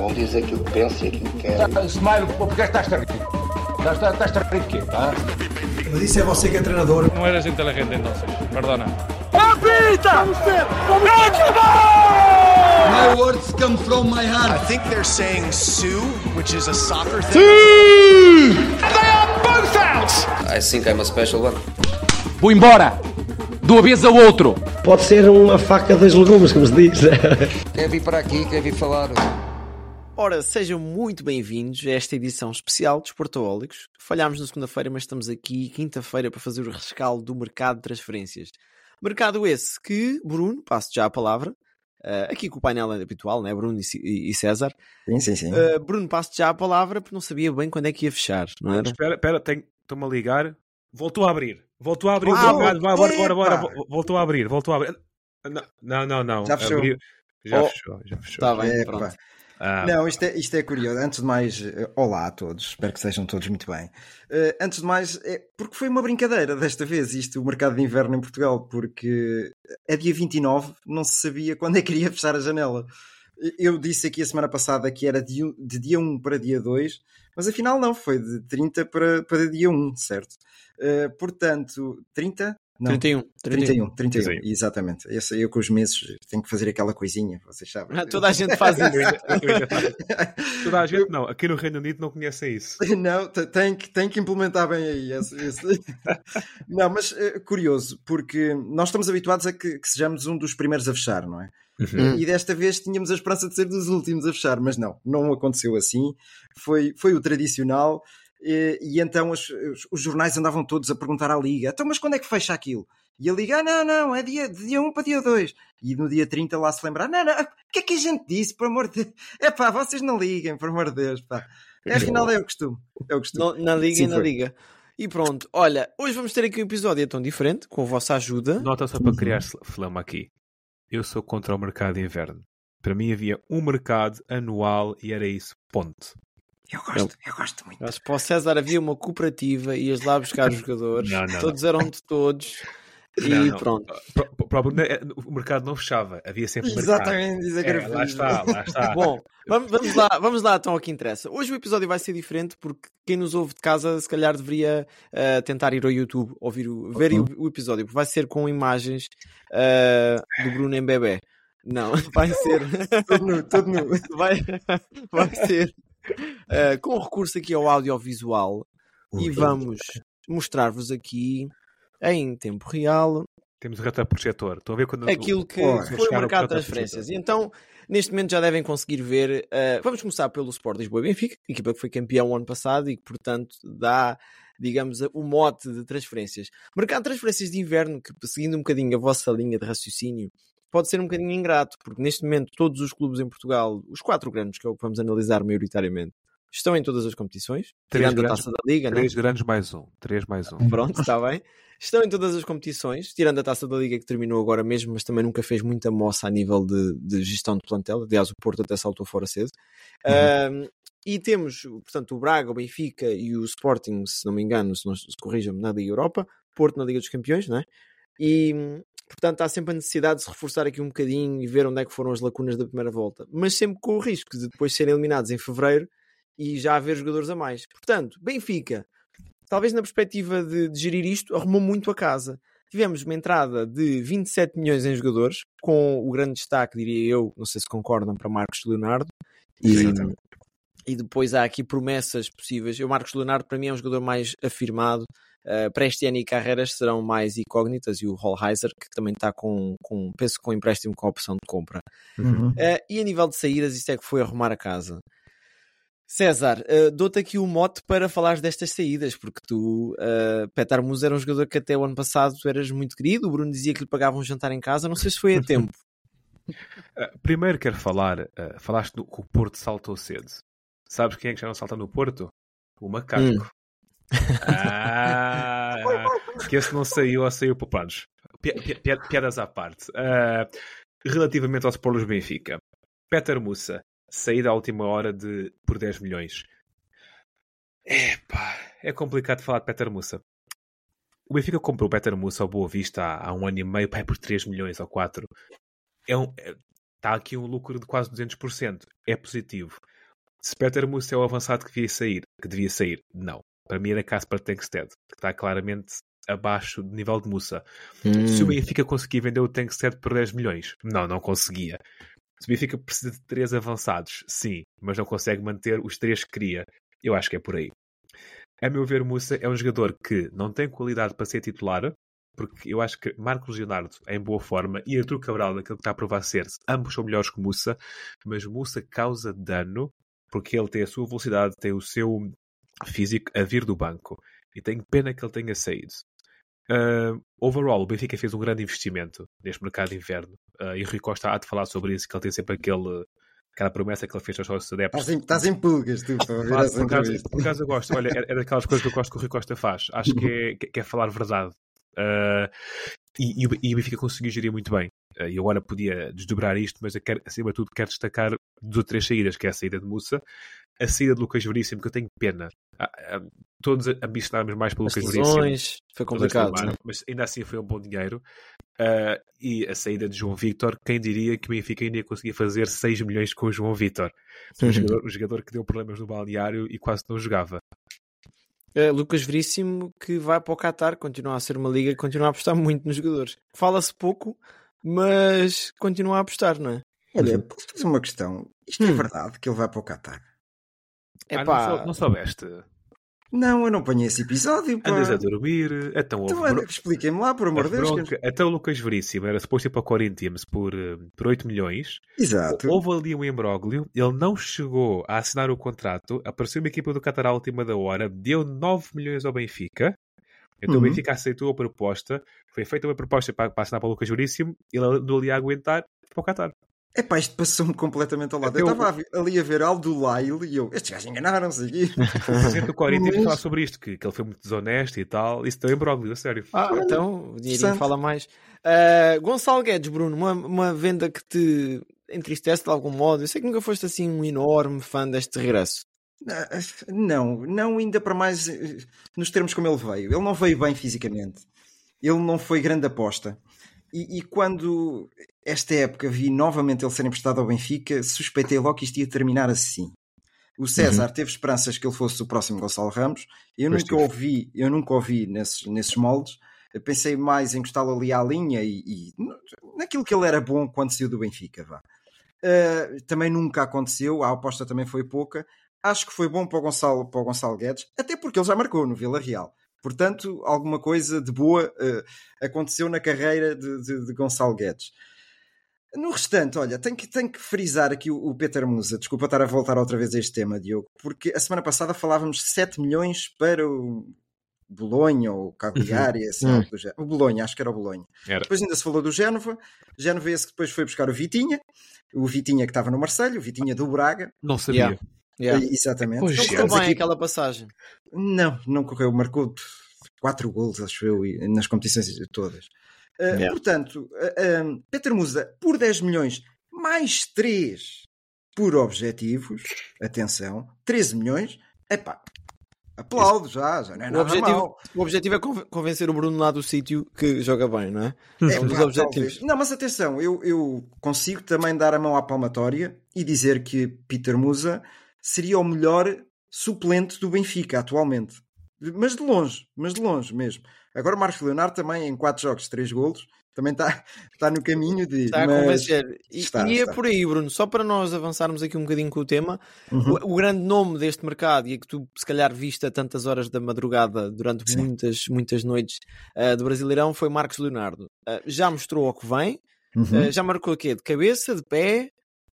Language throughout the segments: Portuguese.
Cada um diz aquilo que pensa e aquilo que quer. Smile, porque estás a rir? Estás, estás a rir de quê? Ah? Mas isso é você que é treinador. No eres inteligente entonces, perdona. My words come from my heart. I think they're saying Sue, which is a soccer thing. I think I'm a special one. Vou embora! De uma vez ao outro! Pode ser uma faca das legumes, como se diz. Quer vir para aqui, quer vir falar. Ora, sejam muito bem-vindos a esta edição especial dos Portoólicos. Falhámos na segunda-feira, mas estamos aqui quinta-feira para fazer o rescaldo do mercado de transferências. Mercado esse que, Bruno, passo já a palavra, uh, aqui com o painel habitual, né? Bruno e, e César. Sim, sim, sim. Uh, Bruno, passo já a palavra porque não sabia bem quando é que ia fechar, não era? Espera, espera, tenho- estou-me a ligar. Voltou a abrir. Voltou a abrir. Ah, o mercado. Vai, bora, bora, bora. Voltou a abrir. Voltou a abrir. Não, não, não. não. Já fechou. Abriu. Já Oh. fechou. Já fechou. Está bem, Epa. pronto. Ah, Não, isto é, isto é curioso. Antes de mais, eh, olá a todos. Espero que estejam todos muito bem. Eh, antes de mais, é porque foi uma brincadeira desta vez, isto, o mercado de inverno em Portugal, porque é dia 29, não se sabia quando é que iria fechar a janela. Eu disse aqui a semana passada que era de, de dia 1 para dia 2, mas afinal não, foi de 30 para, para dia 1, certo? Eh, portanto, 30? Não, 31. 31. 31, 31, 31. exatamente. Esse, eu com os meses tenho que fazer aquela coisinha, vocês sabem. Ah, Toda a gente faz eu isso. ainda- eu ainda faço. Toda a gente não. Aqui no Reino Unido não conhecem isso. Não, te- tem que, tem que implementar bem aí. Esse, esse. Não, mas eh, curioso, porque nós estamos habituados a que, que sejamos um dos primeiros a fechar, não é? Uhum. E desta vez tínhamos a esperança de ser dos últimos a fechar, mas não, não aconteceu assim. Foi, foi o tradicional. E, e então os, os- os jornais andavam todos a perguntar à Liga: então, mas quando é que fecha aquilo? E a Liga: ah, não, não, é dia, de dia 1 para dia 2. E no dia 30 lá se lembrar: não, não, o que é que a gente disse, por amor de Deus? É pá, vocês não liguem, por amor de Deus, pá. É, afinal é o costume. É o costume. No- na liga Sim, e na foi. liga. E pronto, olha, hoje vamos ter aqui um episódio tão diferente, com a vossa ajuda. Nota só para criar flama aqui. Eu sou contra o mercado de inverno. Para mim havia um mercado anual e era isso. Ponto. Eu gosto, eu gosto muito. Acho que para o César havia uma cooperativa, ias lá buscar os jogadores, Não, não, todos eram de todos, e Não, não. pronto. Pro- pro- pro- é, O mercado não fechava. Havia sempre mercado. Exatamente, é É, lá está, lá está. Bom, vamos, vamos lá, vamos lá então ao que interessa. Hoje o episódio vai ser diferente porque quem nos ouve de casa se calhar deveria ah, tentar ir ao YouTube, ouvir o, ver o, o episódio, porque vai ser com imagens ah, do Bruno em bebê. Não, vai ser. Todo nu, todo nu. vai, vai ser eh, com recurso aqui ao audiovisual e vamos mostrar-vos aqui em tempo real Temos o retroprojetor. Estão a ver quando. aquilo que Ora. foi de transferências. E então, neste momento já devem conseguir ver. eh, vamos começar pelo Sport Lisboa e Benfica, equipa que foi campeão o ano passado e que, portanto, dá, digamos, o mote de transferências. Mercado de transferências de inverno, que seguindo um bocadinho a vossa linha de raciocínio, pode ser um bocadinho ingrato, porque neste momento todos os clubes em Portugal, os quatro grandes, que é o que vamos analisar maioritariamente, estão em todas as competições, Três tirando a grandes- taça da Liga, né? Três grandes mais um. Três mais um. Pronto, está bem. Estão em todas as competições, tirando a taça da Liga que terminou agora mesmo, mas também nunca fez muita moça a nível de, de gestão de plantel. Aliás, o Porto até saltou fora cedo. Ahm, e temos, portanto, o Braga, o Benfica e o Sporting, se não me engano, se, não, se corrijam-me, na Liga Europa, Porto na Liga dos Campeões, não é? E, portanto, há sempre a necessidade de se reforçar aqui um bocadinho e ver onde é que foram as lacunas da primeira volta, mas sempre com o risco de depois serem eliminados em fevereiro e já haver jogadores a mais. Portanto, Benfica, talvez na perspectiva de, de gerir isto, arrumou muito a casa. Tivemos uma entrada de 27 milhões em jogadores, com o grande destaque, diria eu, não sei se concordam, para Marcos Leonardo. E, Exatamente. e depois há aqui promessas possíveis. O Marcos Leonardo, para mim, é um jogador mais afirmado. Uh, para este ano e carreiras serão mais incógnitas e o Hallheiser, que também está com, com, penso com empréstimo com opção de compra. Uhum. Uh, e a nível de saídas, isto é que foi arrumar a casa. César, uh, dou-te aqui o mote para falares destas saídas, porque tu, uh, Petar Musa era um jogador que até o ano passado tu eras muito querido, o Bruno dizia que lhe pagavam um jantar em casa, não sei se foi a tempo. Uh, primeiro quero falar. uh, falaste que o Porto saltou cedo. Sabes quem é que já não salta no Porto? O Macaco. Hum. Ah, que esse não saiu ou saiu poupados. Pi- pi- pi- Piadas à parte. Uh, relativamente aos Polos Benfica, Peter Mussa, saída à última hora de por 10 milhões. Epá, é complicado falar de Peter Mussa. O Benfica comprou o Peter Mussa ao Boa Vista há, há um ano e meio, pai, por 3 milhões ou 4. É um, é- está aqui um lucro de quase 200%. É positivo. Se Peter Musa é o avançado que devia sair, que devia sair, não. Para mim era Casper Tankstead, que está claramente abaixo do nível de Musa. Hum. Se o Benfica conseguia vender o Tankstead por 10 milhões, não, não conseguia. Se o Benfica precisa de três avançados, sim, mas não consegue manter os três que queria. Eu acho que é por aí. A meu ver, Musa é um jogador que não tem qualidade para ser titular, porque eu acho que Marcos Leonardo é em boa forma e Artur Cabral, naquilo que está a provar ser ambos são melhores que Musa, mas Musa causa dano porque ele tem a sua velocidade, tem o seu físico a vir do banco. E tenho pena que ele tenha saído. Uh, overall, o Benfica fez um grande investimento neste mercado de inverno. Uh, e o Rui Costa há de falar sobre isso, que ele tem sempre aquele, aquela promessa que ele fez aos sócios adeptos. Estás em, estás em pulgas, tu, para ouvir essa por, acaso, eu gosto. Olha, é, é daquelas coisas que eu gosto que o Rui Costa faz. Acho que é, que é falar verdade. Uh, e, e o- Benfica conseguiu gerir muito bem. E agora podia desdobrar isto, mas eu quero, acima de tudo quero destacar duas ou três saídas, que é a saída de Mussa, a saída de Lucas Veríssimo, que eu tenho pena. Ah, ah, Todos ambicionámos mais pelo As Lucas Veríssimo. foi complicado. tomaram, mas ainda assim foi um bom dinheiro. Uh, e a saída de João Victor, quem diria que o Benfica ainda ia conseguir fazer 6 milhões com o João Victor? Um jogador, um jogador que deu problemas no balneário e quase não jogava. Uh, Lucas Veríssimo que vai para o Qatar, continua a ser uma liga que continua a apostar muito nos jogadores. Fala-se pouco, mas continua a apostar, não é? Olha, posso fazer uma questão? Isto é Hum. verdade que ele vai para o Qatar? É Ah, pá, não, sou, não soubeste? Não, eu não apanhei esse episódio. Pá. Andas a dormir, então Então, bro- expliquem-me lá, por amor de Deus. que- bronca. Até o Lucas Veríssimo era suposto ir para o Corinthians por, eh, por 8 milhões. Exato. Houve ali um imbróglio, ele não chegou a assinar o contrato, apareceu uma equipa do Qatar à última da hora, deu 9 milhões ao Benfica. Então Uhum. o Benfica aceitou a proposta, foi feita uma proposta para, para assinar para o Lucas Veríssimo, ele andou ali a aguentar para o Qatar. É pá, isto passou-me completamente ao lado. Até Eu estava ali a ver Aldo Lail e eu, estes gajos enganaram-se aqui. O presidente do Corinthians Mas- falar sobre isto, que, que ele foi muito desonesto e tal. Isso deu imbróglio, a sério. Ah, então o dinheirinho fala mais. Uh, Gonçalo Guedes, Bruno, uma, uma venda que te entristece de algum modo. Eu sei que nunca foste assim um enorme fã deste regresso. Não, não ainda para mais eh, nos termos como ele veio. Ele não veio bem fisicamente. Ele não foi grande aposta. E, e quando esta época vi novamente ele ser emprestado ao Benfica, suspeitei logo que isto ia terminar assim. O César teve esperanças que ele fosse o próximo Gonçalo Ramos. Eu Pois nunca tive. ouvi, eu nunca ouvi nesses, nesses moldes. Eu pensei mais em encostá-lo ali à linha e, e naquilo que ele era bom quando saiu do Benfica. Vá. Uh, também nunca aconteceu, a aposta também foi pouca. Acho que foi bom para o Gonçalo, para o Gonçalo Guedes, até porque ele já marcou no Vila Real. Portanto, alguma coisa de boa uh, aconteceu na carreira de, de, de Gonçalo Guedes. No restante, olha, tenho que, tenho que frisar aqui o, o Peter Musa. Desculpa estar a voltar outra vez a este tema, Diogo, porque a semana passada falávamos de 7 milhões para o Bolonha ou Cagliari, assim, Uhum. do género. O Bolonha, acho que era o Bolonha. Era. Depois ainda se falou do Génova. Génova esse que depois foi buscar o Vitinha. O Vitinha que estava no Marselho, o Vitinha do Braga. Não sabia. Yeah. Yeah. Exatamente. Pois, Não correu bem aqui- aquela passagem. Não, não correu. Marcou 4 golos, acho eu, nas competições todas. Uh, Yeah. Portanto, uh, um, Peter Musa, por 10 milhões, mais 3 por objetivos, atenção, 13 milhões, epá, aplaudo já, já não é O objetivo, mal. o objetivo é conven- convencer o Bruno lá do sítio que joga bem, não é? É, um dos pá, objetivos. talvez. Não, mas atenção, eu, eu consigo também dar a mão à palmatória e dizer que Peter Musa seria o melhor suplente do Benfica atualmente. Mas de longe, mas de longe mesmo. Agora o Marcos Leonardo também em 4 jogos, 3 golos, também está tá no caminho de. Está a convencer. E, Está, e é está. por aí, Bruno. Só para nós avançarmos aqui um bocadinho com o tema, Uhum. o, o grande nome deste mercado e a que tu se calhar viste a tantas horas da madrugada durante Sim. muitas, muitas noites uh, do Brasileirão foi Marcos Leonardo. Uh, já mostrou ao que vem, Uhum. uh, já marcou o quê? De cabeça, de pé?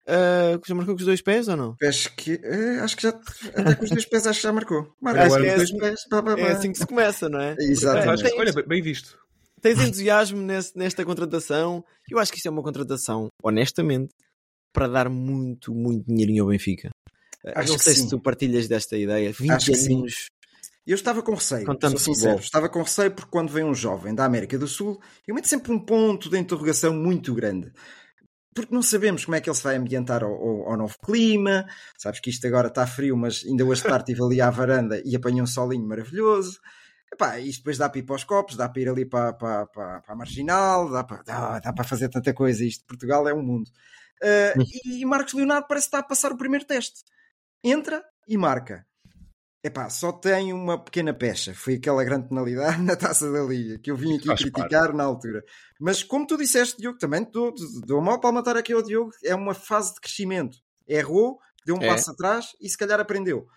Uh, já marcou com os dois pés ou não? Acho que, eh, acho que já, até com os dois pés, acho que já marcou. Marcou Acho com os é dois assim- pés, pá, pá, pá. É assim que se começa, não é? Exatamente. Acho que- olha, bem- visto. Tens entusiasmo nesse- nesta contratação? Eu acho que isto é uma contratação, honestamente, para dar muito, muito dinheirinho ao Benfica. Uh, Acho não que sei sim. se tu partilhas desta ideia. 20 Acho que sim. aninhos. Eu estava com receio, Com tanto sou sincero. Estava com receio porque quando vem um jovem da América do Sul, eu meto sempre um ponto de interrogação muito grande. Porque não sabemos como é que ele se vai ambientar ao, ao- ao novo clima. Sabes que isto agora está frio, mas ainda hoje de tarde estive ali à varanda e apanhei um solinho maravilhoso. Epá, isto depois dá para ir para os copos, dá para ir ali para, para, para, para a marginal, dá para, dá, dá para fazer tanta coisa. Isto, Portugal é um mundo. Uh, e Marcos Leonardo parece estar a passar o primeiro teste. Entra e marca. Epá, só tem uma pequena pecha. Foi aquela grande penalidade na taça da Liga que eu vim aqui Faz criticar na altura. Mas como tu disseste, Diogo, também dou, dou mal para matar aqui ao Diogo. É uma fase de crescimento. Errou, deu um É. passo atrás e se calhar aprendeu.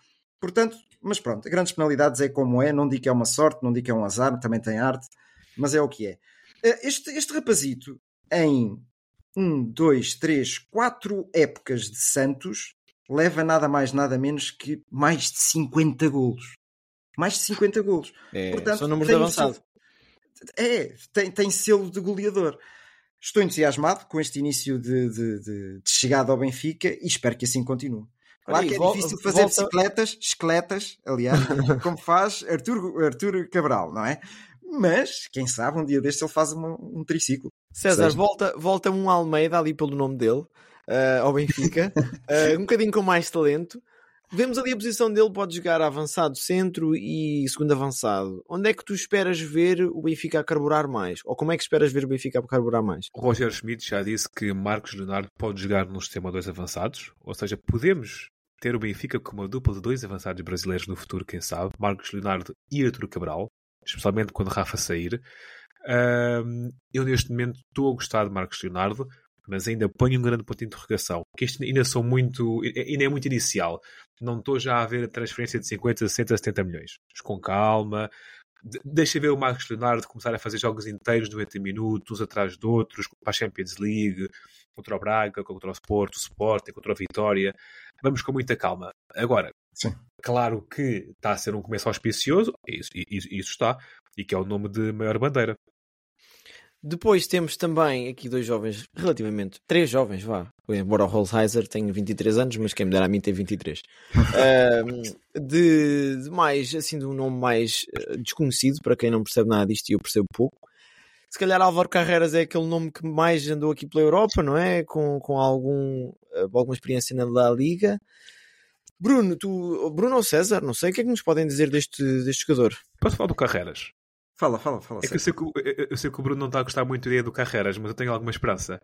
Portanto, mas pronto, grandes penalidades é como é. Não digo que é uma sorte, não digo que é um azar, também tem arte, mas é o que é. Eh, Este, este rapazito, em um, dois, três, quatro épocas de Santos, leva nada mais, nada menos que mais de 50 golos. Mais de 50 golos. É, Portanto, são números tem de o avançado. seu- É, tem, tem selo de goleador. Estou entusiasmado com este início de, de- de- de chegada ao Benfica e espero que assim continue. Claro Olha, que é difícil fazer volta- bicicletas, esqueletas, aliás, como faz Artur, Artur Cabral, não é? Mas, quem sabe, um dia deste ele faz uma- um triciclo. César, Seja. volta, volta um Almeida ali pelo nome dele, eh, ao Benfica, eh, um bocadinho com mais talento. Vemos ali a posição dele, pode jogar avançado, centro e segundo avançado. Onde é que tu esperas ver o Benfica a carburar mais? Ou como é que esperas ver o Benfica a carburar mais? O Roger Schmidt já disse que Marcos Leonardo pode jogar num sistema dois avançados, ou seja, podemos ter o Benfica com uma dupla de dois avançados brasileiros no futuro, quem sabe, Marcos Leonardo e Arturo Cabral, especialmente quando Rafa sair. Ahm, eu neste momento estou a gostar de Marcos Leonardo, mas ainda ponho um grande ponto de interrogação, que isto ainda são muito, ainda é muito inicial. Não estou já a ver a transferência de 50, 60, 70 milhões. Mas com calma, de- deixa ver o Marcos Leonardo começar a fazer jogos inteiros de 90 minutos, uns atrás de outros, para a Champions League, contra o Braga, contra o Sport, o Sporting, contra o Vitória. Vamos com muita calma. Agora, Sim. claro que está a ser um começo auspicioso, isso, isso, isso está, e que é o nome de maior bandeira. Depois temos também aqui dois jovens, relativamente, três jovens, vá. Embora o Holzheiser tenha 23 anos, mas quem me dera a mim tem 23. Ahm, de, de mais, assim, de um nome mais eh, desconhecido, para quem não percebe nada disto e eu percebo pouco. Se calhar Álvaro Carreras é aquele nome que mais andou aqui pela Europa, não é? Com, com algum, eh, alguma experiência na La Liga. Bruno, tu, Bruno ou César, não sei, o que é que nos podem dizer deste, deste jogador? Posso falar do Carreras? Fala, fala, fala. É que eu sei que, eu- sei que o Bruno não está a gostar muito da ideia do Carreras, mas eu tenho alguma esperança.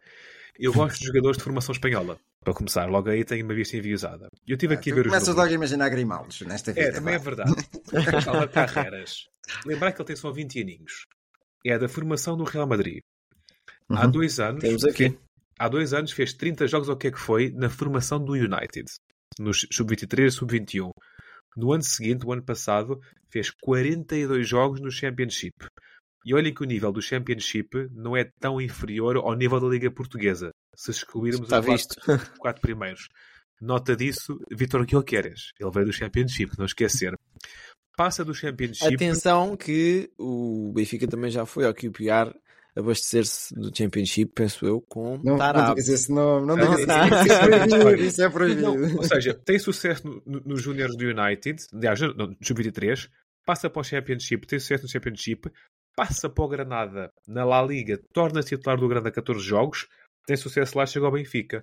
Eu gosto de jogadores de formação espanhola. Para começar, logo aí tenho uma vista enviosada. Eu estive aqui a ver os Começas logo a imaginar Grimaldos nesta vida. É, também é vá. verdade. Fala Carreras. Lembrar que ele tem só 20 aninhos. É da formação do Real Madrid. Há Uhum. dois anos. Temos aqui. Há dois anos fez 30 jogos, ou o que é que foi, na formação do United. Nos sub-23 sub-21. No ano seguinte, o ano passado, fez 42 jogos no Championship. E olhem que o nível do Championship não é tão inferior ao nível da Liga Portuguesa, se excluirmos os quatro, quatro primeiros. Nota disso, Vitor Guilqueres. Ele veio do Championship, não esquecer. Passa do Championship. Atenção que o Benfica também já foi ao QPR abastecer-se do Championship, penso eu, com Não, não Tarab. digas esse nome, não Não, digas não. esse Isso é proibido. Isso é proibido. Não, ou seja, tem sucesso nos no, nos Júniores do United, aliás, no, no Sub-23, passa para o Championship, tem sucesso no Championship, passa para o Granada na La Liga, torna-se titular do Granada a 14 jogos, tem sucesso lá, chega ao Benfica.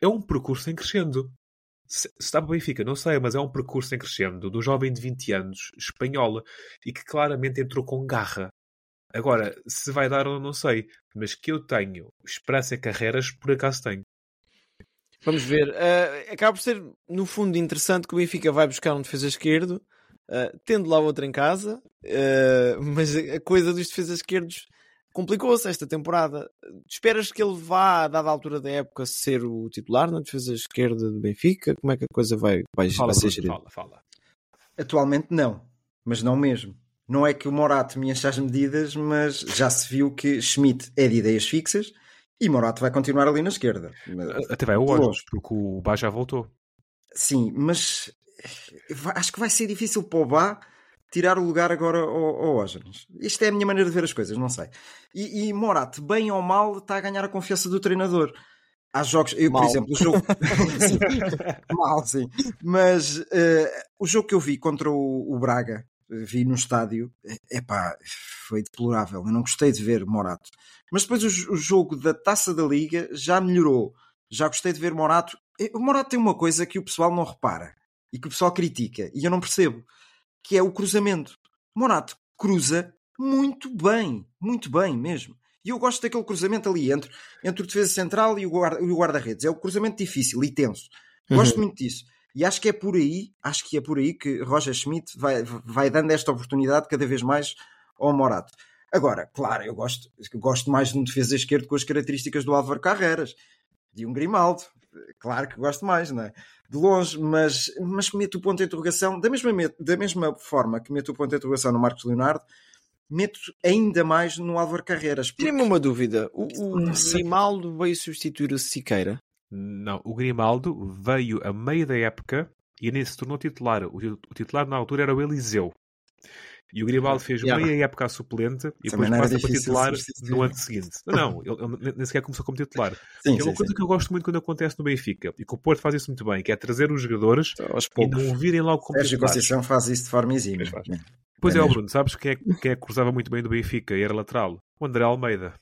É um percurso em crescendo. Se, se está para o Benfica, não sei, mas é um percurso em crescendo do jovem de 20 anos, espanhola, e que claramente entrou com garra. Agora, se vai dar ou não sei, mas que eu tenho esperança em carreiras, por acaso tenho. Vamos ver. Uh, acaba por ser, no fundo, interessante que o Benfica vai buscar um defesa esquerdo, uh, tendo lá outro em casa, uh, mas a coisa dos defesas esquerdos complicou-se esta temporada. Esperas que ele vá, dada a altura da época, ser o titular na defesa esquerda do Benfica? Como é que a coisa vai, vai, Fala, vai ser Bruno, fala, fala. Atualmente não, mas não mesmo. Não é que o Morato me enche as medidas, mas já se viu que Schmidt é de ideias fixas e Morato vai continuar ali na esquerda. Até vai o De Osmos, longe. porque o Bá já voltou. Sim, mas vai- acho que vai ser difícil para o Bá tirar o lugar agora ao, ao Ógenes. Isto é a minha maneira de ver as coisas, não sei. E, e Morato, bem ou mal, está a ganhar a confiança do treinador. Há jogos, eu, por Mal. exemplo, o jogo. Sim, mal, sim. Mas eh, o jogo que eu vi contra o, o Braga, eh, vi no estádio, epá, foi deplorável. Eu não gostei de ver Morato. Mas depois o, o jogo da taça da Liga já melhorou. Já gostei de ver Morato. Eh, O Morato tem uma coisa que o pessoal não repara e que o pessoal critica, e eu não percebo, que é o cruzamento. Morato cruza muito bem, muito bem mesmo. E eu gosto daquele cruzamento ali entre, entre o defesa central e o guarda- o guarda-redes. É o cruzamento difícil e tenso. Gosto muito disso. E acho que é por aí, acho que é por aí que Roger Schmidt vai, vai dando esta oportunidade cada vez mais ao Morato. Agora, claro, eu gosto, eu gosto mais de um defesa esquerdo com as características do Álvaro Carreras, de um Grimaldo. Claro que gosto mais, não é? De longe, mas, mas meto o ponto de interrogação, da mesma, me- da mesma forma que meto o ponto de interrogação no Marcos Leonardo, meto ainda mais no Álvaro Carreras. porque- Tirem-me uma dúvida. O, o. Grimaldo veio substituir o Siqueira. Não, o Grimaldo veio a meio da época e nem se tornou titular. O, ti- o titular na altura era o Eliseu. E o Grimaldo fez Yeah. meia época a suplente e Também depois passa para titular no ano seguinte. Não, ele, nem sequer começou como titular. Sim, é uma sim, coisa sim. que eu gosto muito quando acontece no Benfica e que o Porto faz isso muito bem, que é trazer os jogadores Aos e não virem logo como Sérgio titulares. Conceição faz isso de forma exímia. Pois faz. Pois É é, mesmo. Bruno, sabes quem é, quem é que cruzava muito bem do Benfica e era lateral? O André Almeida.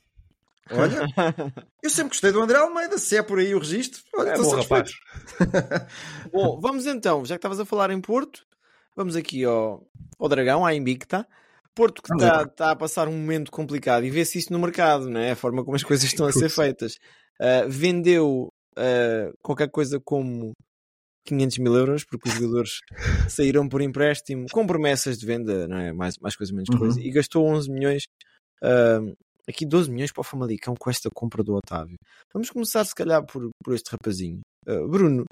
Olha, eu sempre gostei do André Almeida, se é por aí o registro. Olha, É bom rapaz. Bom, vamos então, já que estavas a falar em Porto, vamos aqui ao, ao Dragão, à Invicta. Porto que está lá. está a passar um momento complicado e vê-se isso no mercado, não é? A forma como as coisas estão a ser feitas. Uh, vendeu uh, qualquer coisa como 500 mil euros, porque os jogadores saíram por empréstimo com promessas de venda, não é? Mais, mais coisa, menos Uhum. coisa, e gastou 11 milhões. uh, aqui 12 milhões para o Famalicão com esta compra do Otávio. Vamos começar, se calhar, por, por este rapazinho. Uh, Bruno,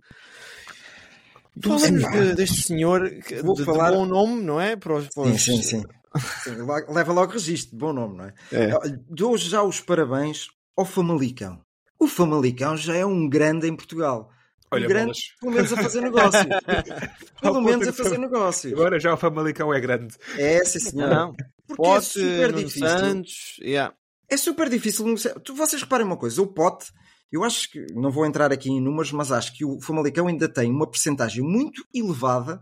Fala-nos de- deste senhor que- Vou de, de falar- bom nome, não é? Para os, para Sim, os- sim, sim. Sim, logo- Leva logo registro, bom nome, não é? É. Dou já os parabéns ao Famalicão. O Famalicão já é um grande em Portugal. Um Olha, grande, bolas. pelo menos a fazer negócio. pelo menos a de fazer negócio. Agora já o Famalicão é grande. É, sim, senhor. Não, Porque é Pote, super Nuno difícil. Santos, yeah. É super difícil. sei- Tu, vocês reparem uma coisa: o Pote, eu acho que, não vou entrar aqui em números, mas acho que o Famalicão ainda tem uma percentagem muito elevada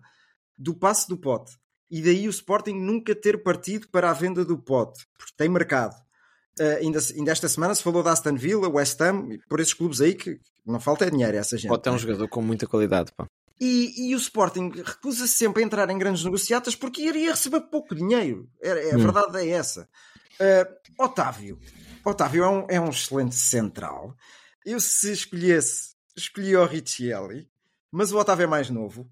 do passe do Pote. E daí o Sporting nunca ter partido para a venda do Pote, porque tem mercado. Ah, ainda, ainda esta semana se falou da Aston Villa, West Ham, por esses clubes aí que não falta é dinheiro a essa gente. Pote é um jogador com muita qualidade. Pá. E, e o Sporting recusa-se sempre a entrar em grandes negociatas porque iria receber pouco dinheiro. É, é- a Hum. verdade é essa. Uh, Otávio. Otávio é um, é um excelente central. Eu, se escolhesse, escolhi o Richelli, mas o Otávio é mais novo.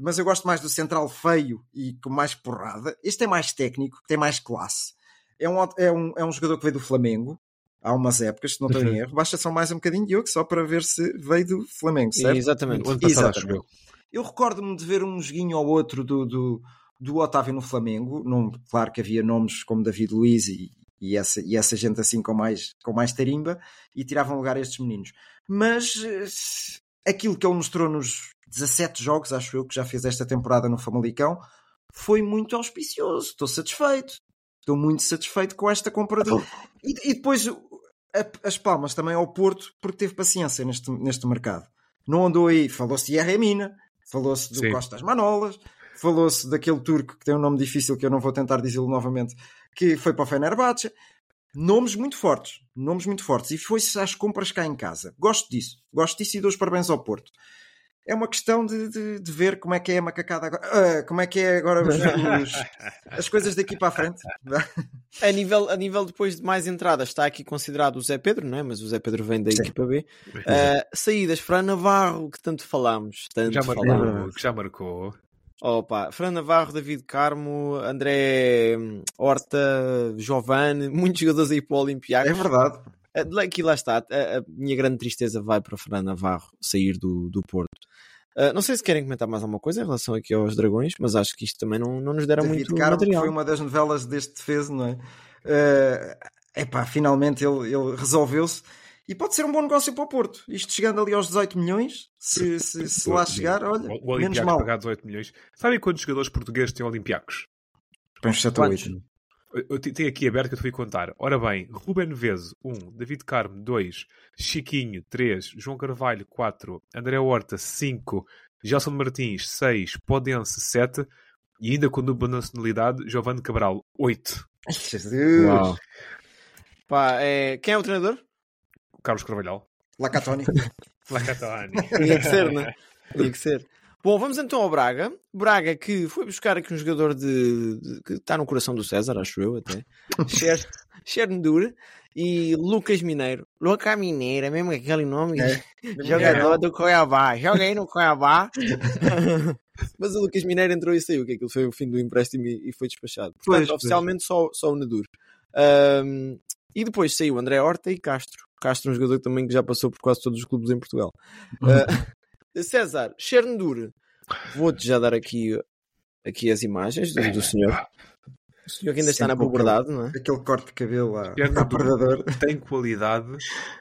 Mas eu gosto mais do central feio e com mais porrada. Este é mais técnico, tem mais classe. É um, é um, é um jogador que veio do Flamengo há umas épocas, se não estou em erro. Basta só mais um bocadinho de eu só para ver se veio do Flamengo, certo? Exatamente. Exatamente. Eu recordo-me de ver um joguinho ou outro do, do, do Otávio no Flamengo. Não, claro que havia nomes como David Luiz e, e, essa, e essa gente assim com mais, com mais tarimba e tiravam lugar a estes meninos. Mas eh, aquilo que ele mostrou nos 17 jogos, acho eu, que já fez esta temporada no Famalicão, foi muito auspicioso. Estou satisfeito. Estou muito satisfeito com esta compra. Do... E, e depois a- as palmas também ao Porto, porque teve paciência neste, neste mercado. Não andou aí, falou-se de Herremina, falou-se do Sim. Costas Manolas, falou-se daquele turco que tem um nome difícil que eu não vou tentar dizê-lo novamente, que foi para o Fenerbahçe. Nomes muito fortes, nomes muito fortes. E foi-se às compras cá em casa. Gosto disso, gosto disso e dou os parabéns ao Porto. É uma questão de, de, de ver como é que é a macacada agora, ah, como é que é agora os- os- as coisas daqui para a frente. A nível, a nível depois de mais entradas, está aqui considerado o Zé Pedro, não é? Mas o Zé Pedro vem da Sim. equipa B. Uh, saídas, Fran Navarro, que tanto falámos. Tanto Já falámos. marcou, já marcou. Opa, Fran Navarro, David Carmo, André hum, Horta, Giovanni, muitos jogadores aí para o Olympiacos. É verdade. Eh, Aqui lá está, a, a minha grande tristeza vai para Fran Navarro sair do, do Porto. Eh, não sei se querem comentar mais alguma coisa em relação aqui aos Dragões, mas acho que isto também não, não nos deram David muito Carmo material. foi uma das novelas deste defesa, não é? Eh, epá, finalmente ele, ele resolveu-se e pode ser um bom negócio para o Porto. Isto chegando ali aos 18 milhões, se, se, se lá chegar, olha, O, o menos mal. pagar 18 milhões. Sabem quantos jogadores portugueses têm Olympiacos? Põe 7 ou Quantos? 8. Eu- Eu te- tenho aqui aberto que eu te fui contar. Ora bem, Ruben Vezo, 1. Um. David Carmo, 2. Chiquinho, 3. João Carvalho, 4. André Horta, 5. Gelson Martins, 6. Podense, 7. E ainda com dupla nacionalidade, Giovanni Cabral, 8. Jesus! Uau. Pá, é... Quem é o treinador? Carlos Carvalhal. Lacatoni. Lacatani. Tinha que ser, né? Tinha que ser. Bom, vamos então ao Braga. Braga que foi buscar aqui um jogador de, de- que está no coração do César, acho eu até. Cher- Chernobyl e Lucas Mineiro. Lucas Mineiro, é mesmo aquele nome? É. Jogador do Cuiabá. Joguei no Cuiabá. Mas o Lucas Mineiro entrou e saiu, que aquilo foi o fim do empréstimo e e foi despachado. Portanto, Pois, pois. oficialmente só, só o Nadur. Ahm, e depois saiu André Horta e Castro. Castro é um jogador também que já passou por quase todos os clubes em Portugal. Ah, César, Chernobyl. Vou-te já dar aqui, aqui as imagens do, do senhor. O senhor que ainda está na puberdade, não é? Aquele corte de cabelo lá, Chernobyl. a predador. Tem qualidade,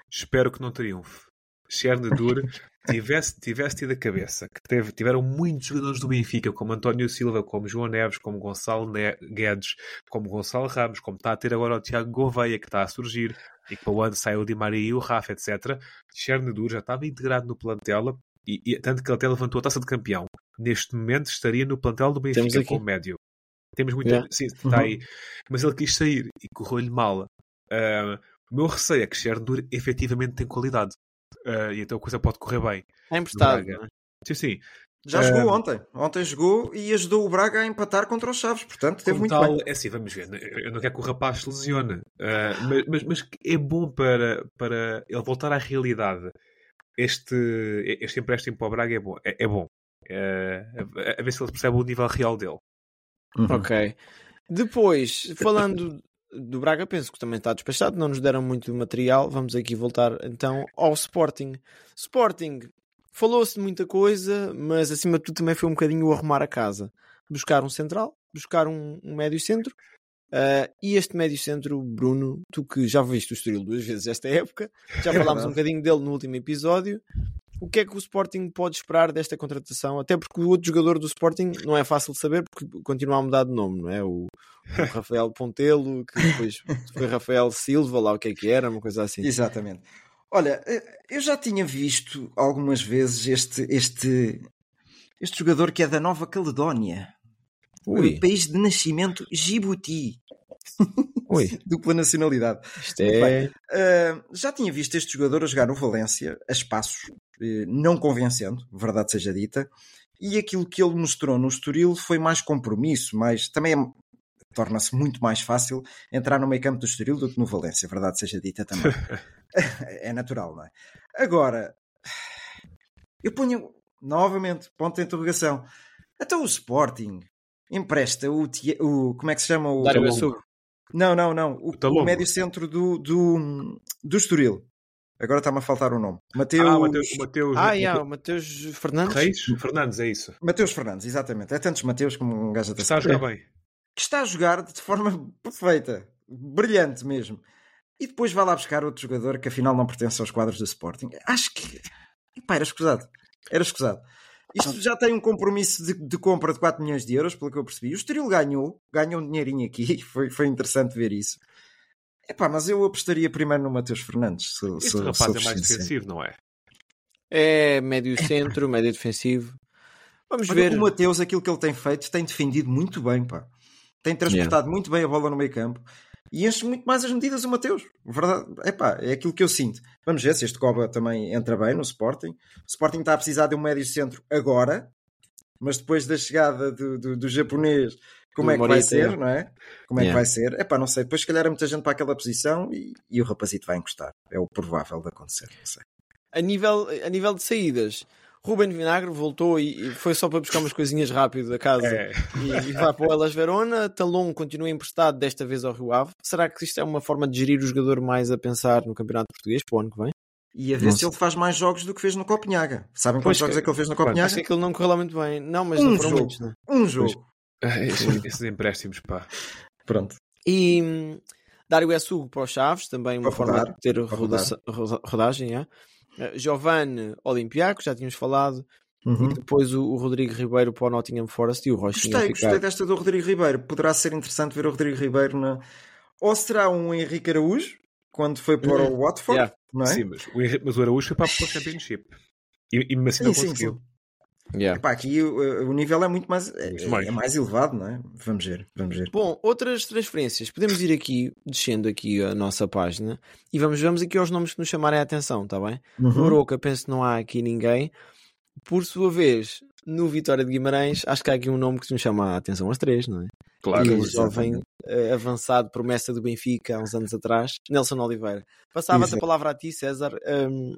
espero que não triunfe. Chernobyl tivesse, tivesse tido a cabeça, que teve, tiveram muitos jogadores do Benfica, como António Silva, como João Neves, como Gonçalo Ne- Guedes, como Gonçalo Ramos, como está a ter agora o Tiago Gouveia, que está a surgir, e que para o ano saiu o Di Maria e o Rafa, etc. Chernobyl já estava integrado no plantel, e, e- tanto que ele até levantou a taça de campeão. Neste momento estaria no plantel do Benfica como médio. Temos muito. Yeah. Sim, está aí. Mas ele quis sair e correu-lhe mal. Ah, o meu receio é que Chernobyl efetivamente tem qualidade. Ah, e então a coisa pode correr bem. É emprestado. Braga. não é? Sim, sim. Já jogou ontem. Ontem jogou e ajudou o Braga a empatar contra os Chaves. Portanto, teve muito tal, bem. é assim, vamos ver. Eu não quero que o rapaz se lesione, ah, mas, mas, mas é bom para, para ele voltar à realidade. Este, este empréstimo para o Braga é bom. É, é bom. Ah, a, a ver se ele percebe o nível real dele. Uhum. Ok. Depois, falando do Braga, penso que também está despachado, não nos deram muito material. Vamos aqui voltar então ao Sporting. Sporting, falou-se de muita coisa, mas acima de tudo também foi um bocadinho o arrumar a casa. Buscar um central, buscar um, um médio centro. ah, e este médio centro, Bruno, tu que já viste o Estoril duas vezes esta época, já É falámos verdade. um bocadinho dele no último episódio. O que é que o Sporting pode esperar desta contratação? Até porque o outro jogador do Sporting não é fácil de saber porque continua a mudar de nome, não é? O, o Rafael Pontelo, que depois foi Rafael Silva, lá o que é que era, uma coisa assim. Exatamente. Olha, eh, eu já tinha visto algumas vezes este, este, este jogador que é da Nova Caledónia. Ui, O país de nascimento Djibouti. ui, Dupla nacionalidade. isto é. Uh, já tinha visto este jogador a jogar no Valência, a espaços, não convencendo, verdade seja dita, e aquilo que ele mostrou no Estoril foi mais compromisso, mais, também é- torna-se muito mais fácil entrar no meio campo do Estoril do que no Valência, verdade seja dita também. é natural, não é? Agora, eu ponho novamente ponto de interrogação. Até o Sporting empresta o, o como é que se chama o Dário não, não, não. O, o médio centro do, do, do Estoril. Agora está-me a faltar o nome. Mateus, Ah, o Mateus, Mateus, Ah, yeah, o Mateus Fernandes. Reis Fernandes, é isso. Mateus Fernandes, exatamente. É tantos Mateus como um gajo até Está a jogar bem. Que está a jogar de forma perfeita. Brilhante mesmo. E depois vai lá buscar outro jogador que afinal não pertence aos quadros do Sporting. Acho que. Epá, era escusado. Era escusado. Isto já tem um compromisso de, de compra de 4 milhões de euros, pelo que eu percebi. O Estoril ganhou, ganhou um dinheirinho aqui, foi, foi interessante ver isso. Epá, mas eu apostaria primeiro no Mateus Fernandes. Se, Este se, rapaz se é mais defensivo, não é? É médio centro, médio defensivo. Vamos Olha, ver. O Mateus, aquilo que ele tem feito, tem defendido muito bem, pá. Tem transportado muito bem a bola no meio campo e enche muito mais as medidas o Mateus. Verdade, epá, é aquilo que eu sinto. Vamos ver se este Coba também entra bem no Sporting. O Sporting está a precisar de um médio centro agora, mas depois da chegada do, do, do japonês, como é que vai ser, é. não é? Como é que Yeah. vai ser? Epá, não sei. Depois, se calhar, é muita gente para aquela posição e, e o rapazito vai encostar. É o provável de acontecer, não sei. A nível, a nível de saídas, Ruben Vinagre voltou e e foi só para buscar umas coisinhas rápido da casa É. e, e vai para o Elas Verona. Talon continua emprestado desta vez ao Rio Ave. Será que isto é uma forma de gerir o jogador mais a pensar no Campeonato Português para o ano que vem? E a ver se ele faz mais jogos do que fez no Copenhaga. Sabem Pois quantos jogos que- é que ele fez no Acho Copenhaga? que aquilo não correu lá muito bem. Não, mas Um não foram jogo. muitos, né? Um jogo. Ah, Esses, esses empréstimos, pá. Pronto. E hum, Dário Essugo para os Chaves, também uma Para forma rodar, de ter roda- roda- rodagem. É? Eh, Giovanni Olympiacos, já tínhamos falado. Uhum. E depois o, o Rodrigo Ribeiro para o Nottingham Forest e o Rochinha Gostei, gostei desta do Rodrigo Ribeiro. Poderá ser interessante ver o Rodrigo Ribeiro na. Ou será um Henrique Araújo, quando foi para o Watford, Yeah. não é? Sim, mas o, Henri- mas o Araújo foi para o Championship. E, e mesmo assim não sim, sim, conseguiu. sim. Yeah. Epá, aqui o, o nível é muito mais, é, Muito mais. é mais elevado, não é? Vamos ver, vamos ver. Bom, outras transferências. Podemos ir aqui, descendo aqui a nossa página, e vamos, vamos aqui aos nomes que nos chamarem a atenção, está bem? Uhum. No Oroca, penso que não há aqui ninguém. Por sua vez, no Vitória de Guimarães, acho que há aqui um nome que nos chama a atenção aos três, não é? Claro. Aquele Exatamente. jovem eh, avançado, promessa do Benfica há uns anos atrás, Nelson Oliveira. Passava-te a palavra a ti, César. Hum,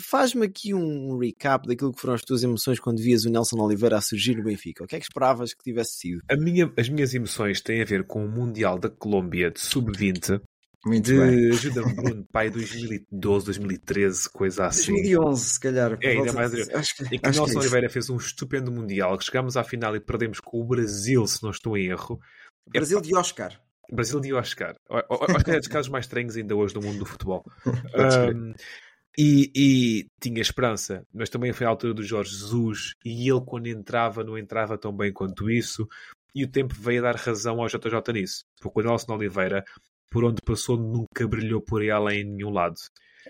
Faz-me aqui um recap daquilo que foram as tuas emoções quando vias o Nelson Oliveira a surgir no Benfica. O que é que esperavas que tivesse sido? A minha- as minhas emoções têm a ver com o Mundial da Colômbia de Sub-20 Muito bem. de ajuda-me Bruno, pai 2012, 2013, coisa assim. 2011, se calhar. É, ainda mais- Acho que, E que acho Nelson que é. Oliveira fez um estupendo Mundial, que chegámos à final e perdemos com o Brasil, se não estou em erro. Brasil de Oscar. Brasil de Oscar. O- o- Acho que é dos casos mais estranhos ainda hoje no mundo do futebol. Um, e, e tinha esperança, mas também foi a altura do Jorge Jesus e ele quando entrava não entrava tão bem quanto isso e o tempo veio a dar razão ao JJ nisso, porque o Nelson Oliveira por onde passou nunca brilhou por ela em nenhum lado.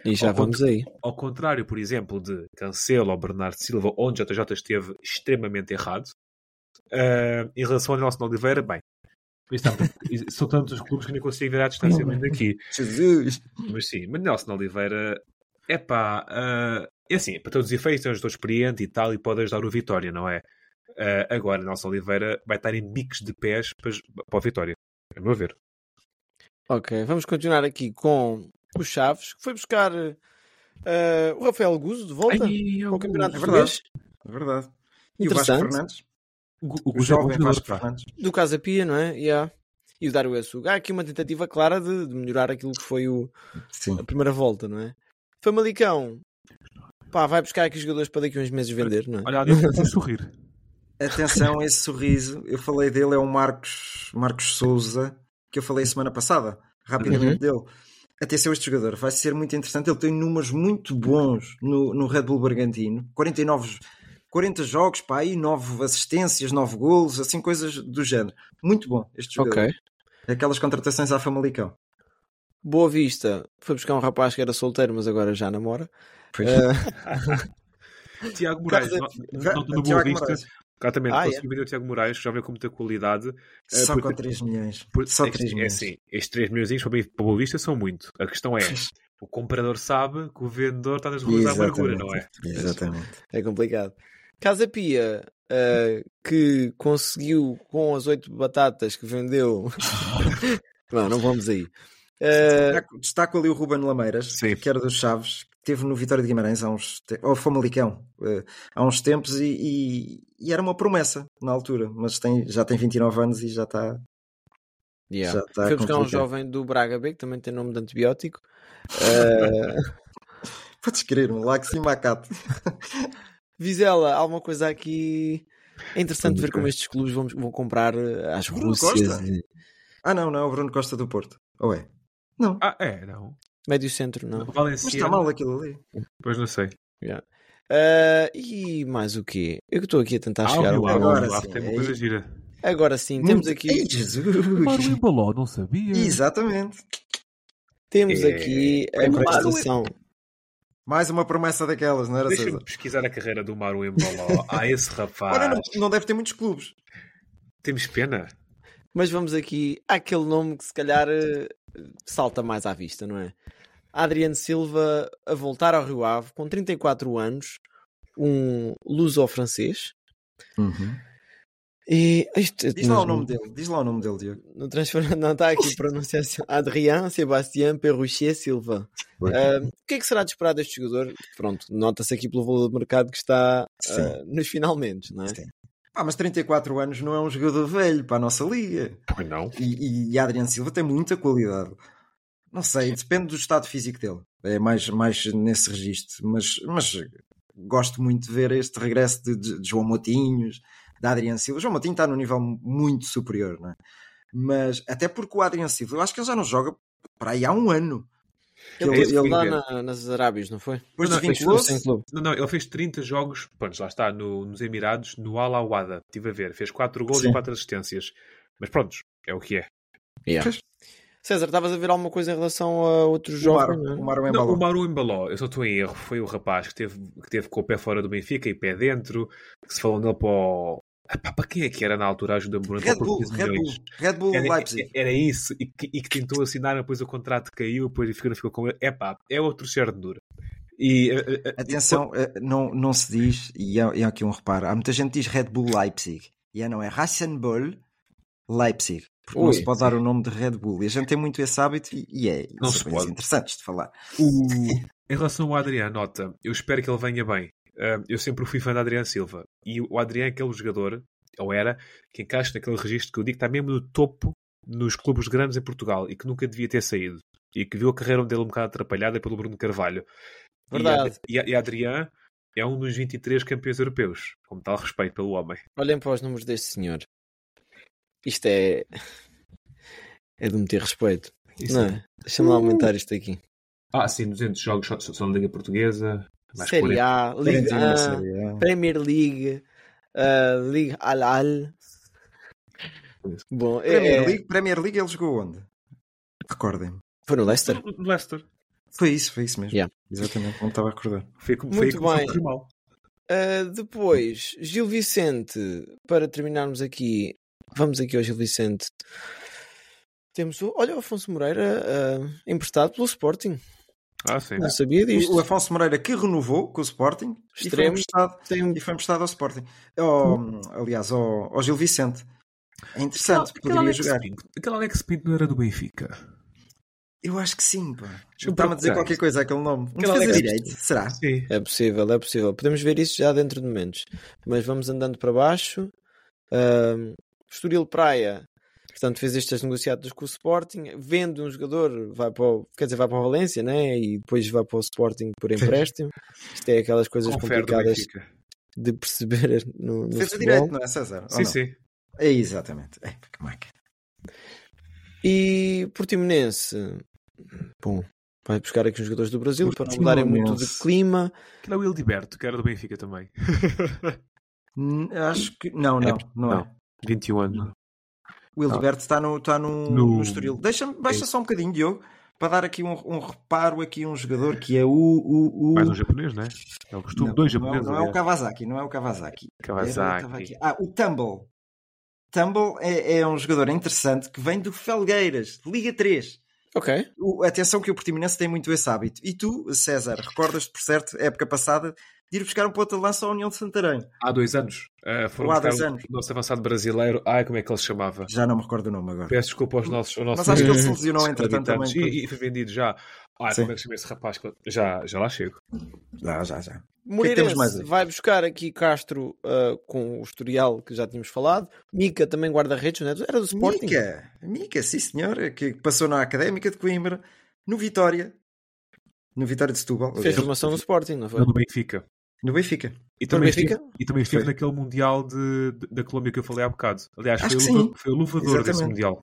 E já Ao vamos aí. Ao contrário, por exemplo, de Cancelo ou Bernardo Silva, onde JJ esteve extremamente errado, uh, em relação ao Nelson Oliveira, bem, são tantos os clubes que nem consigo ver à distância vindo daqui. Jesus! Mas sim, mas Nelson Oliveira, é pá, é assim, para todos os efeitos, é um jogador experiente e tal, e pode ajudar o Vitória, não é? Ah, agora, Nelson Oliveira vai estar em bicos de pés para, para o Vitória, a meu ver. Ok, vamos continuar aqui com o Chaves, que foi buscar eh, o Rafael Guzo de volta Ai, ao Campeonato é Português É verdade. E o Vasco Interessante. Fernandes? o, O jovem Vasco Fernandes? do Casa Pia, não é? Yeah. E o Dário Açuga. Há aqui uma tentativa clara de, de melhorar aquilo que foi o, Sim. a primeira volta, não é? Famalicão, pá, vai buscar aqui jogadores para daqui a uns meses vender, não é? Olha, fui sorrir. Atenção a esse sorriso. Eu falei dele, é o Marcos, Marcos Souza, que eu falei semana passada, rapidamente dele. Atenção a este jogador, vai ser muito interessante. Ele tem números muito bons no, no Red Bull Bragantino. 49, 40 jogos, pá, aí 9 assistências, 9 golos, assim, coisas do género. Muito bom este jogador. Ok. Aquelas contratações à Famalicão. Boa Vista foi buscar um rapaz que era solteiro, mas agora já namora. Eh, Tiago Moraes, Casa- não, não, não, no Boa Vista, Moraes. Exatamente, Ah, consegui vender o Tiago Moraes, que já veio com muita qualidade. eh, Só porque- com 3 milhões. por- Só é, 3 é milhões. assim, estes 3 milhões para, para Boa Vista são muito. A questão é, o comprador sabe que o vendedor está nas ruas da amargura, não é? Exatamente. É complicado. Casa Pia, eh, que conseguiu com as oito batatas que vendeu. não, não vamos aí. Eh, Destaco, destaco ali o Ruben Lameiras, Sim. que era dos Chaves, que teve no Vitória de Guimarães há uns te- ou Famalicão eh, há uns tempos e, e- e era uma promessa na altura, mas tem, já tem 29 anos e já está. yeah. já está Foi buscar um jovem do Braga B, que também tem nome de antibiótico. Eh, Podes crer, um Laxi Macato. Vizela, alguma coisa aqui. É interessante ver como estes clubes vão, vão comprar às Bruno Rússias. Costa. e- Ah, não, não, é o Bruno Costa do Porto. Ou é? Não, Ah, é, não. Médio centro, não. mas Valenciano, está mal aquilo ali. Pois não sei. Eh, e mais o quê? Eu que estou aqui a tentar Ah, chegar ao agora Agora sim, tem uma é coisa gira. Agora sim, temos Muito- aqui. Ei, Jesus! Embaló, não sabia. Exatamente. Temos É, aqui a é, mas- contratação. Mais uma promessa daquelas, não era Deixa-me César? pesquisar a carreira do Maru Embaló. Ah, esse rapaz. Olha, não, não deve ter muitos clubes. Temos pena. Mas vamos aqui àquele nome que se calhar eh, salta mais à vista, não é? Adriano Silva a voltar ao Rio Ave com 34 anos, um luso-francês. E isto, Diz lá no- o nome dele, diz lá o nome dele, Diogo. No transfer não está aqui a pronunciação. Adrien Sébastien Perruchier Silva. Ah, o que é que será de esperar deste jogador? Pronto, nota-se aqui pelo valor de mercado que está ah, nos finalmente, não é? Sim. Ah, mas 34 anos não é um jogador velho para a nossa liga. Pois não. E, e Adriano Silva tem muita qualidade. Não sei, depende do estado físico dele. É mais, mais nesse registro. Mas, mas gosto muito de ver este regresso de, de- de João Motinhos, de Adriano Silva. João Motinho está num nível muito superior, não é? Mas até porque o Adriano Silva, eu acho que ele já não joga para aí há um ano. Ele, É ele lá na- nas Arábias, não foi? Depois Não, clube. Não, não, ele fez 30 jogos, pronto, lá está, no- nos Emirados, no Al Awada. Estive a ver, fez 4 gols Sim. e 4 assistências. Mas pronto, é o que é. Pois. César, estavas a ver alguma coisa em relação a outro O jovem? Maro, não é? o Maro Não, Embaló. o Maru Embaló, eu só estou em erro, foi o rapaz que teve, que teve com o pé fora do Benfica e pé dentro, que se falou nele para o... Epá, para quem é que era na altura ajuda Bruno? Red Bull, 15 Red Bull. Red Bull Era, Leipzig. era isso, e que, e que tentou assinar, depois o contrato caiu, depois ficou, ficou com ele. Epá, é outro Serdura. E, uh, uh, Atenção, uh, não, não se diz, e há, e há aqui um reparo, há muita gente que diz Red Bull Leipzig, e é, não é Rasenbull Leipzig, porque não Ui, se pode dar o nome de Red Bull, e a gente tem muito esse hábito, e, e é, Não são se pode. interessantes de falar. o- em relação ao Adriano, nota, eu espero que ele venha bem. Uh, eu sempre fui fã de Adriano Silva. E o Adriano é aquele jogador, ou era, que encaixa naquele registro que eu digo que está mesmo no topo nos clubes grandes em Portugal e que nunca devia ter saído. E que viu a carreira dele um bocado atrapalhada pelo Bruno Carvalho. Verdade. E, e, e Adriano é um dos 23 campeões europeus. Com tal respeito pelo homem. Olhem para os números deste senhor. Isto é. É de meter respeito. Isso não é. é? Deixa-me lá aumentar isto aqui. Ah, sim, 200 jogos só, só na Liga Portuguesa. Mais Série 40. A, Liga A, série A. Premier League, uh, Liga Al Al. Bom, Premier, é, League, Premier League ele jogou onde? Recordem-me. foi no Leicester. No Leicester. Foi isso, foi isso mesmo. Yeah. Exatamente, não estava a recordar. Foi como Muito foi bem. foi. Uh, depois, Gil Vicente, para terminarmos aqui, vamos aqui ao Gil Vicente. Temos o, olha, o Afonso Moreira uh, emprestado pelo Sporting. Ah, sim. Não sabia disto. O Afonso Moreira que renovou com o Sporting e foi Extremo. emprestado, Tem- e foi emprestado ao Sporting. Ao- aliás, ao, ao Gil Vicente. É interessante, Aquele poderia Alex jogar. Pinto- Aquele Alex Pinto não era do Benfica. Eu acho que sim, pá. Está-me a dizer qualquer coisa aquele nome. Um defesa Alex- direito, será? Sim. É possível, é possível. Podemos ver isso já dentro de momentos. Mas vamos andando para baixo. Ahm, Estoril Praia, portanto, fez estas negociatas com o Sporting. Vende um jogador, vai para o, quer dizer, vai para o Valência, né? E depois vai para o Sporting por empréstimo. Isto é aquelas coisas Confere complicadas de perceber no, no futebol. direito, não é, César? Sim, não? sim. É exatamente. É, como é que E Portimonense, bom, vai buscar aqui os jogadores do Brasil para não mudarem muito de clima. Aquele é o Hildiberto, que era do Benfica também. Hum, Acho que. Não, não, É, não, é. não. 21 anos. O Hildeberto está no, está no, No- no Estoril. Deixa-me, baixa só um bocadinho, Diogo, para dar aqui um, um reparo aqui a um jogador que é o. o, o... Mais um japonês, não é? É o costume. Não, Dois não, é- japoneses. não é o aliás. Kawasaki, não é o Kawasaki. Kawasaki. Ah, o Tumble. Tumble é, é um jogador interessante que vem do Felgueiras, Liga 3. Ok. O- atenção que o Portimonense tem muito esse hábito. E tu, César, recordas-te, por certo, época passada, de ir buscar um ponta de lança à União de Santarém. Há dois anos. Uh, foram há dois o anos. nosso avançado brasileiro. Ai, como é que ele se chamava? Já não me recordo o nome agora. Peço desculpa aos nossos. Aos nossos Mas acho que ele se lesionou entretanto também. E, e foi vendido já. Ai, Sim. como é que chama esse rapaz? Já, já lá chego. Já, já, já. Moreirense temos mais aí? vai buscar aqui Castro ah, com o historial que já tínhamos falado. Mica também guarda-redes, não é? era do Sporting. Mica, Mica, sim senhor, que passou na Académica de Coimbra, no Vitória, no Vitória de Setúbal, Fez formação no Sporting, não foi? Do Benfica. No Benfica. E No também, Benfica? esteve, e também esteve Foi. naquele Mundial de, de- da Colômbia que eu falei há bocado. Aliás, Acho foi o, luva- foi o luvador desse. Mundial.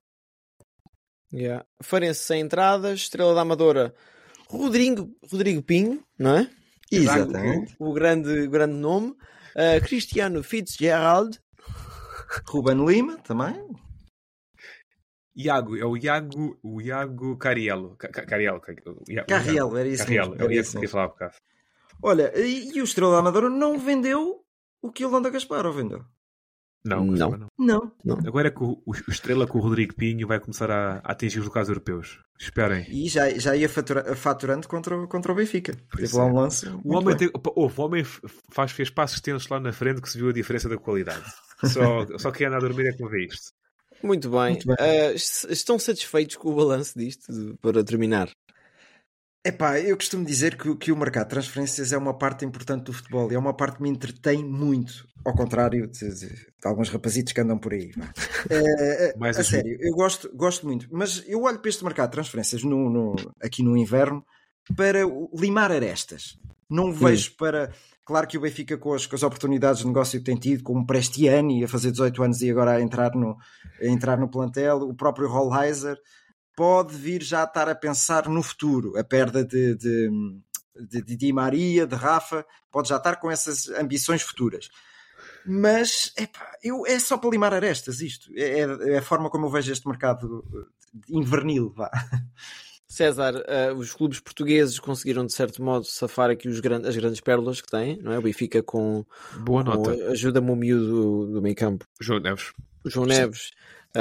Yeah. Farense sem entradas, Estrela da Amadora, Rodrigo, Rodrigo Pinho, não é? Exatamente. O grande, grande nome. Ah, Cristiano Fitzgerald, Ruben Lima também. Iago, é o Iago, o Iago Cariello. Ca- Ca- Cariello. Ca- o Iago- Carriel, era isso Carriello, mesmo, é o era Iago isso que eu mesmo. falava há bocado. Olha, e, e o Estrela da Amadora não vendeu o que o Landa Gaspar ou vendeu? Não, Não. Não. Não. Agora é que o, o Estrela com o Rodrigo Pinho vai começar a, a atingir os locais europeus. Esperem. E já, já ia fatura- faturando contra, o- contra o Benfica. Teve lá é. um lance. O homem, tem, o homem faz, fez passos tensos lá na frente que se viu a diferença da qualidade. Só, só quem anda a dormir é que não vê isto. muito bem. Muito bem. Est- estão satisfeitos com o balanço disto, de- para terminar? Epá, eu costumo dizer que, o- que o mercado de transferências é uma parte importante do futebol e é uma parte que me entretém muito, ao contrário de, de- de alguns rapazitos que andam por aí. Mais a ajuda. sério, eu gosto, gosto muito, mas eu olho para este mercado de transferências no, no- aqui no inverno para limar arestas. Não vejo para. Claro que o Benfica, com as, com as oportunidades de negócio que tem tido, como Prestiani a fazer 18 anos e agora a entrar no, a entrar no plantel, o próprio Rollheiser, pode vir já a estar a pensar no futuro. A perda de, de, de, de Di Maria, de Rafa, pode já estar com essas ambições futuras. Mas epá, eu, é só para limar arestas isto. É, é a forma como eu vejo este mercado invernil. Vá. César, ah, os clubes portugueses conseguiram de certo modo safar aqui os gran- as grandes pérolas que têm, não é? O Benfica com, Boa com nota. ajuda-me o miúdo do, do meio campo, João Neves. o João Neves.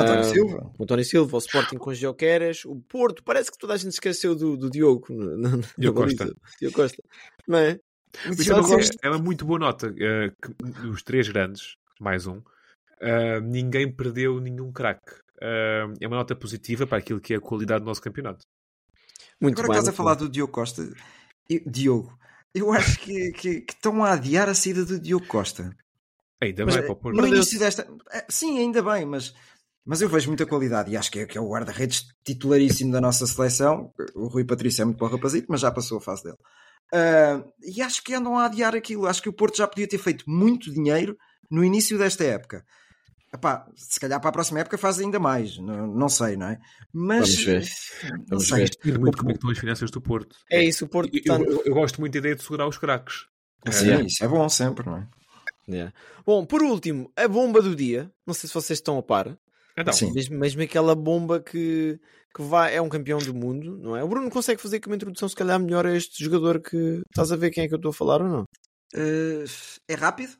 António Ah, Silva. O António Silva, o Sporting com Geoqueras, o Porto, parece que toda a gente esqueceu do, do Diogo. no- na Diogo baliza. Costa. Diogo Costa. Não é? É, uma, é uma muito boa nota que os três grandes, mais um, eh, ninguém perdeu nenhum craque. Eh, é uma nota positiva para aquilo que é a qualidade do nosso campeonato. Muito Agora bem. estás a falar do Diogo Costa. Eu- Diogo, eu acho que, que- que estão a adiar a saída do Diogo Costa. Ainda Mas, bem para o Porto. No início desta. Sim, ainda bem, mas, mas eu vejo muita qualidade e acho que é, que é o guarda-redes titularíssimo da nossa seleção. O Rui Patrício é muito bom rapazito, mas já passou a fase dele. Ah, e acho que andam a adiar aquilo. Acho que o Porto já podia ter feito muito dinheiro no início desta época. Epá, se calhar para a próxima época faz ainda mais, não, não sei, não é? Mas Vamos ver. Vamos sei. ver. Muito como é que estão as finanças do Porto. É isso, o Porto Eu, eu- eu gosto muito da ideia de segurar os craques. Sim, É. isso é bom sempre, não é? Yeah. Bom, por último, a bomba do dia. Não sei se vocês estão a par. Então, Sim. Mesmo, mesmo aquela bomba que, que vai, é um campeão do mundo, não é? O Bruno consegue fazer aqui uma introdução, se calhar, melhor a este jogador que estás a ver quem é que eu estou a falar ou não? Eh, é rápido?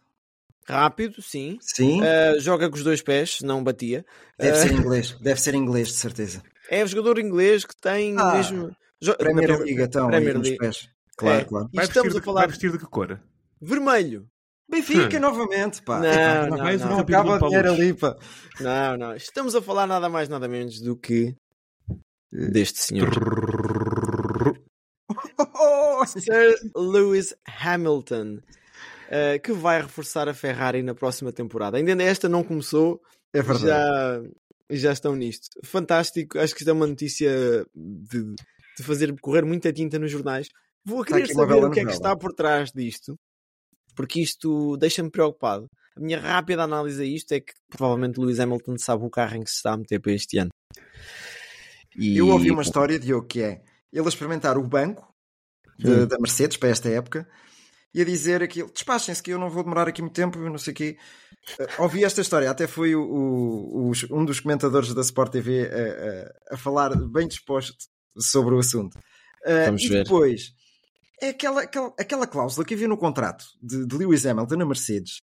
Rápido, sim. Sim. Uh, joga com os dois pés, não batia. Deve Uh, ser inglês. Deve ser inglês, de certeza. é o jogador inglês que tem Ah, mesmo. jo- Premier na- League, então, Premier pés. Claro, É. claro. Vai, estamos vestir a falar vai vestir de que cor? vermelho. Benfica Hum. novamente, pá. Não, não, mais não. acaba dinheiro ali, pá. Não, não. Estamos a falar nada mais, nada menos do que deste senhor. Sir Lewis Hamilton, uh, que vai reforçar a Ferrari na próxima temporada. Ainda esta não começou, é verdade. já, já estão nisto. Fantástico, acho que isto é uma notícia de, de fazer correr muita tinta nos jornais. Vou querer saber o que é que está por trás disto, porque isto deixa-me preocupado. A minha rápida análise a isto é que provavelmente Lewis Hamilton sabe o carro em que se está a meter para este ano. E- Eu ouvi uma história, Diogo, que é ele a experimentar o banco de- Hum. da Mercedes para esta época e a dizer aquilo, despachem-se que eu não vou demorar aqui muito tempo, não sei o quê. Uh, ouvi esta história, até foi o, o- os- um dos comentadores da Sport TV a, a- a falar bem disposto sobre o assunto. Uh, Vamos e ver. depois, é aquela, aquela, aquela cláusula que havia no contrato de, de Lewis Hamilton na Mercedes,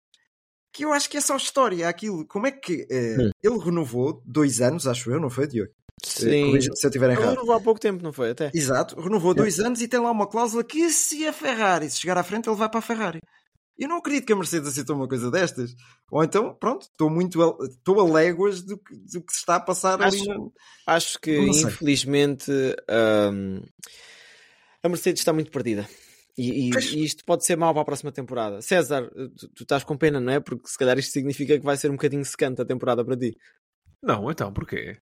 que eu acho que é só história, aquilo. Como é que uh, ele renovou dois anos, acho eu, não foi, Diogo? Sim. Corrija-me se eu estiver Ele errado. renovou há pouco tempo, não foi? Até. Exato, renovou dois anos e tem lá uma cláusula que se a Ferrari se chegar à frente, ele vai para a Ferrari. Eu não acredito que a Mercedes aceitou uma coisa destas. Ou então, pronto, estou muito a, estou a léguas do que, do que se está a passar ali. Acho- no- Acho que, infelizmente, hum, a Mercedes está muito perdida. E, e- e isto pode ser mau para a próxima temporada. César, tu, tu estás com pena, não é? Porque se calhar isto significa que vai ser um bocadinho secante a temporada para ti. Não, então, porquê?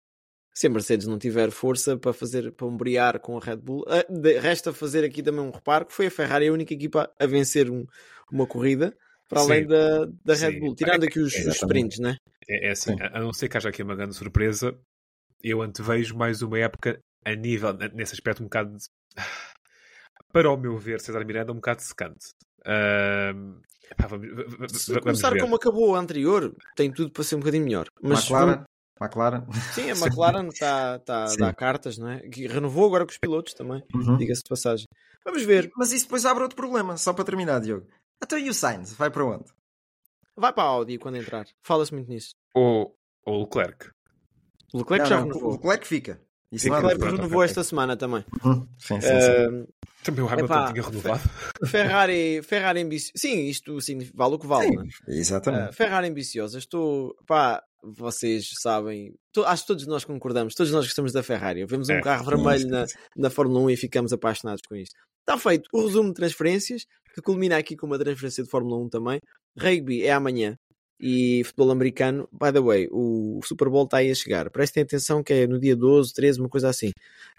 Se a Mercedes não tiver força para fazer para ombrear com a Red Bull, de- resta fazer aqui também um reparo que foi a Ferrari a única equipa a vencer um- uma corrida para além Sim. da, da Red Sim. Bull, tirando aqui os, os sprints, né? É, é assim, Sim. a, a não ser que haja aqui uma grande surpresa, eu antevejo mais uma época a nível, nesse aspecto, um bocado. de- Para o meu ver, César Miranda, um bocado secante. Pá, vamos, v- v- Se vamos começar ver. como acabou a anterior, tem tudo para ser um bocadinho melhor. Mas McLaren, McLaren. Sim, a McLaren está tá a Sim. dar cartas, não é? Que renovou agora com os pilotos também, Uhum. diga-se de passagem. Vamos ver. Mas isso depois abre outro problema, só para terminar, Diogo. Até e o Sainz, vai para onde? Vai para a Audi quando entrar. Fala-se muito nisso. Ou, ou Leclerc. O Leclerc Não, já não, renovou. O Leclerc fica. Isso Fica, não há O Leclerc dúvida. pronto, renovou esta semana também. Uhum. Sim, sim, sim. Também o Hamilton Epá, tinha renovado. Ferrari, Ferrari ambiciosa. Sim, isto significa, vale o que vale. Sim, não é? Exatamente. Ah, Ferrari ambiciosa. Estou. Pá, vocês sabem. to- acho que todos nós concordamos. Todos nós gostamos da Ferrari. Vemos um É. carro Sim, vermelho sim, na, sim. na Fórmula 1 e ficamos apaixonados com isto. Está feito o resumo de transferências, que culmina aqui com uma transferência de Fórmula 1 também. Rugby é amanhã. E futebol americano, by the way, o Super Bowl está aí a chegar. Prestem atenção que é no dia 12, 13, uma coisa assim.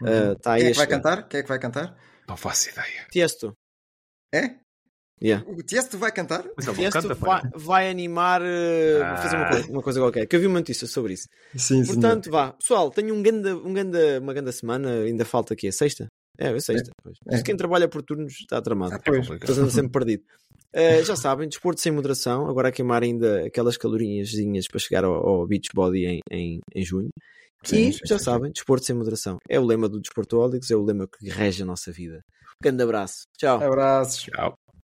Uhum. Está aí Quem é a que vai chegar. cantar? Quem é que vai cantar? Não faço ideia. Tiesto. É? Yeah. O Tiesto vai cantar? Não Tiesto canta, vai, vai animar uh, Ah. fazer uma coisa, uma coisa qualquer. Que eu vi uma notícia sobre isso. Sim, Portanto, vá. Pessoal, tenho um ganda, um ganda, uma grande semana. Ainda falta aqui a sexta? É, é sexta. pois. É. Mas Quem trabalha por turnos está tramado. Ah, pois. complicado. Estás andando sempre perdido. Uh, já sabem, desporto sem moderação, agora a queimar ainda aquelas calorinhas para chegar ao, ao beach body em, em, em junho. Sim, e sim, já sim, sabem, desporto sem moderação. É o lema do Desportólicos, é o lema que rege a nossa vida. Grande abraço. Tchau. Abraços. Tchau.